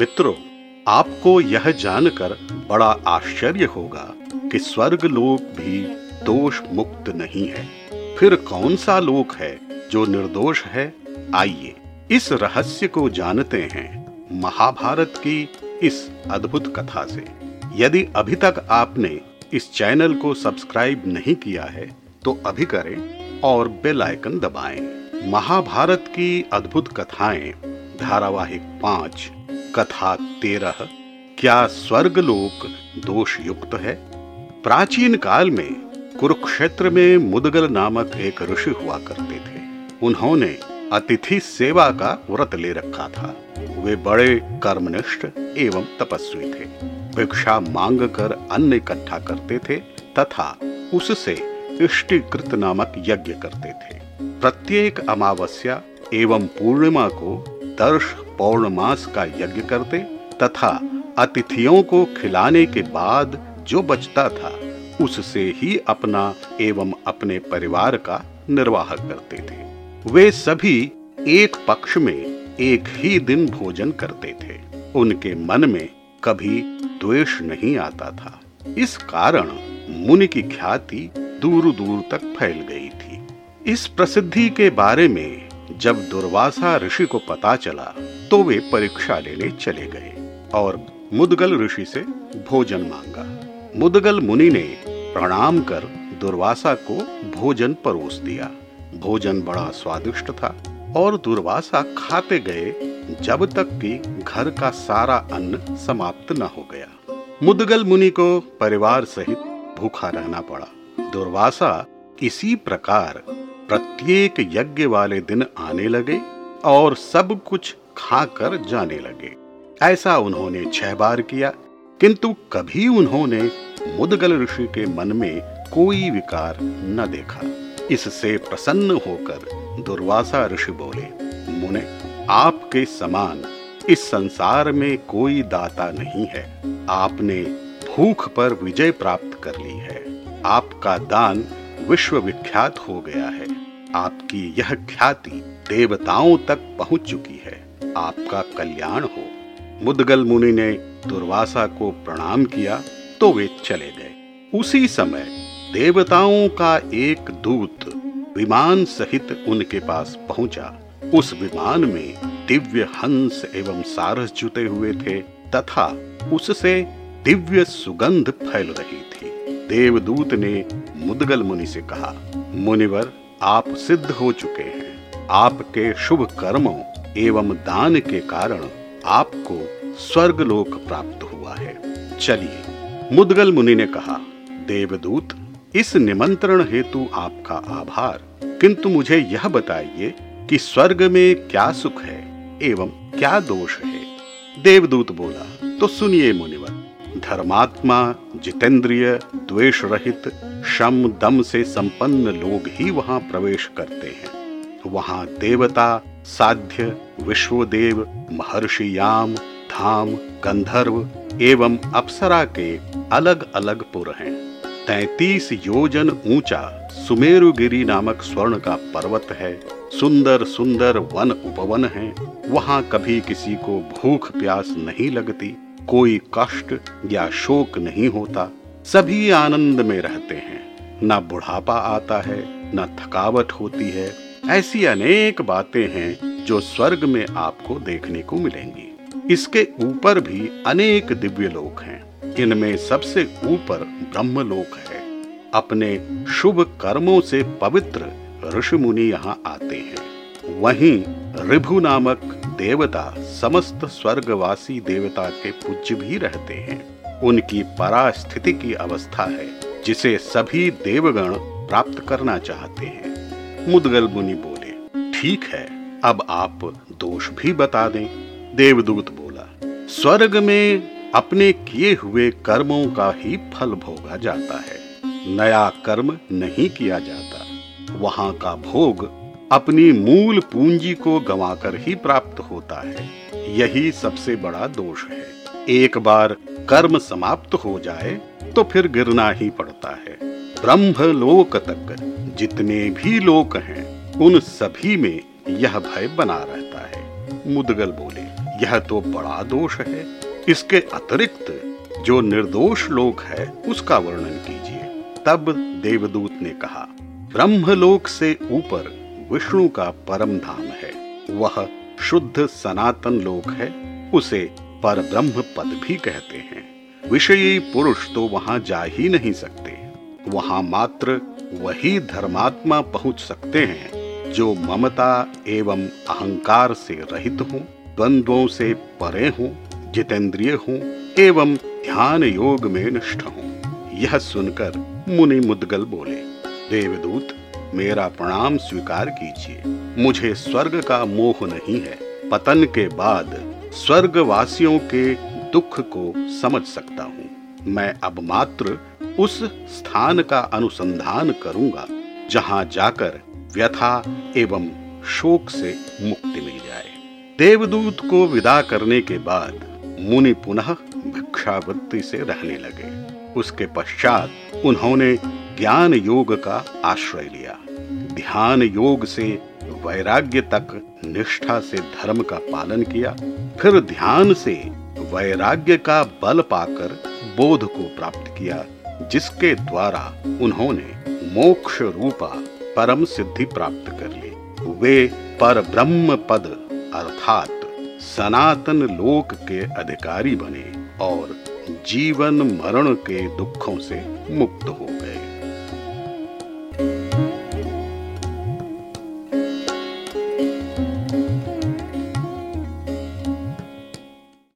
मित्रों, आपको यह जानकर बड़ा आश्चर्य होगा कि स्वर्ग लोक भी दोष मुक्त नहीं है। फिर कौन सा लोक है जो निर्दोष है? आइए इस रहस्य को जानते हैं महाभारत की इस अद्भुत कथा से। यदि अभी तक आपने इस चैनल को सब्सक्राइब नहीं किया है तो अभी करें और बेल आइकन दबाएँ। महाभारत की अद्भुत कथाएँ, धारावाहिक पाँच। कथा तेरह, क्या स्वर्गलोक दोष युक्त है? प्राचीन काल में कुरुक्षेत्र में मुदगल नामक एक ऋषि हुआ करते थे। उन्होंने अतिथि सेवा का व्रत ले रखा था। वे बड़े कर्मनिष्ठ एवं तपस्वी थे। भिक्षा मांग कर अन्न इकट्ठा करते थे तथा उससे इष्टिकृत नामक यज्ञ करते थे। प्रत्येक अमावस्या एवं पूर्णिमा को दर्श पौर्णमास का यज्ञ करते तथा अतिथियों को खिलाने के बाद जो बचता था, उससे ही अपना एवं अपने परिवार का निर्वाह करते थे। वे सभी एक पक्ष में एक ही दिन भोजन करते थे। उनके मन में कभी द्वेष नहीं आता था। इस कारण मुनि की ख्याति दूर दूर तक फैल गई थी। इस प्रसिद्धि के बारे में जब दुर्वासा ऋषि को पता चला तो वे परीक्षा लेने चले गए और मुदगल ऋषि से भोजन मांगा। मुदगल मुनि ने प्रणाम कर दुर्वासा को भोजन परोस दिया। भोजन बड़ा स्वादिष्ट था और दुर्वासा खाते गए जब तक कि घर का सारा अन्न समाप्त न हो गया। मुदगल मुनि को परिवार सहित भूखा रहना पड़ा। दुर्वासा इसी प्रकार प्रत्येक यज्ञ वाले दिन आने लगे और सब कुछ खाकर जाने लगे। ऐसा उन्होंने छह बार किया, किंतु कभी उन्होंने मुदगल ऋषि के मन में कोई विकार न देखा। इससे प्रसन्न होकर दुर्वासा ऋषि बोले, मुने, आपके समान इस संसार में कोई दाता नहीं है। आपने भूख पर विजय प्राप्त कर ली है। आपका दान विश्व विख्यात हो गया है। आपकी यह ख्याति देवताओं तक पहुँच चुकी है। आपका कल्याण हो। मुदगल मुनि ने दुर्वासा को प्रणाम किया तो वे चले गए। उसी समय देवताओं का एक दूत विमान सहित उनके पास पहुँचा। उस विमान में दिव्य हंस एवं सारस जुटे हुए थे, तथा उससे दिव्य सुगंध फैल रही थी। देवदूत ने मुदगल मुनि से कहा, मुनिवर, आप सिद्ध हो चुके हैं। आपके शुभ कर्मों एवं दान के कारण आपको स्वर्गलोक प्राप्त हुआ है। चलिए, मुदगल मुनि ने कहा, देवदूत, इस निमंत्रण हेतु आपका आभार। किंतु मुझे यह बताइए कि स्वर्ग में क्या सुख है एवं क्या दोष है? देवदूत बोला तो सुनिए मुनिवर, धर्मात्मा, जितेंद्रिय द्वेष रहित शम, दम से संपन्न लोग ही वहाँ प्रवेश करते हैं। वहाँ देवता साध्य विश्वदेव महर्षि याम, धाम, गंधर्व एवं अप्सरा के अलग अलग पुर हैं। तैतीस योजन ऊँचा सुमेरुगिरी नामक स्वर्ण का पर्वत है। सुंदर सुंदर वन उपवन है। वहाँ कभी किसी को भूख प्यास नहीं लगती, कोई कष्ट या शोक नहीं होता। सभी आनंद में रहते हैं। न बुढ़ापा आता है, न थकावट होती है ऐसी अनेक बातें हैं जो स्वर्ग में आपको देखने को मिलेंगी। इसके ऊपर भी अनेक दिव्य लोक हैं। इनमें सबसे ऊपर ब्रह्म लोक है। अपने शुभ कर्मों से पवित्र ऋषि मुनि यहाँ आते हैं। वहीं रिभु नामक देवता समस्त स्वर्गवासी देवता के पूज्य भी रहते हैं। उनकी परास्थिति की अवस्था है, जिसे सभी देवगण प्राप्त करना चाहते हैं। मुदगल मुनि बोले, ठीक है, अब आप दोष भी बता दें। देवदूत बोला, स्वर्ग में अपने किए हुए कर्मों का ही फल भोगा जाता है। नया कर्म नहीं किया जाता। वहाँ का भोग अपनी मूल पूंजी को गंवाकर ही प्राप्त होता है। यही सबसे बड़ा दोष है। एक बार कर्म समाप्त हो जाए तो फिर गिरना ही पड़ता है। ब्रह्म लोक तक जितने भी लोक हैं, उन सभी में यह भय बना रहता है। मुदगल बोले, यह तो बड़ा दोष है। इसके अतिरिक्त जो निर्दोष लोक है, उसका वर्णन कीजिए। तब देवदूत ने कहा, ब्रह्मलोक से ऊपर विष्णु का परम धाम है। वह शुद्ध सनातन लोक है, उसे पर ब्रह्म पद भी कहते हैं। विषयी पुरुष तो वहाँ जा ही नहीं सकते। वहाँ मात्र वही धर्मात्मा पहुँच सकते हैं, जो ममता एवं अहंकार से रहित हों, द्वंद्वों से परे हों, जितेंद्रिय हों, एवं ध्यान योग में निष्ठ हों। यह सुनकर मुनि मुदगल बोले, देवदूत, मेरा प्रणाम स्वीकार कीजिए। मुझे स्वर्ग का मोह नहीं है। पतन के बाद स्वर्गवासियों के दुख को समझ सकता हूँ। मैं अब मात्र उस स्थान का अनुसंधान करूँगा, जहाँ जाकर व्यथा एवं शोक से मुक्ति मिल जाए। देवदूत को विदा करने के बाद मुनि पुनः भिक्षावृत्ति से रहने लगे। उसके पश्चात उन्होंने ज्ञान योग का आश्रय लिया। ध्यान योग से वैराग्य तक निष्ठा से धर्म का पालन किया। फिर ध्यान से वैराग्य का बल पाकर बोध को प्राप्त किया। जिसके द्वारा उन्होंने मोक्ष रूपा परम सिद्धि प्राप्त कर ली। वे पर ब्रह्म पद, अर्थात सनातन लोक के अधिकारी बने और जीवन मरण के दुखों से मुक्त हो।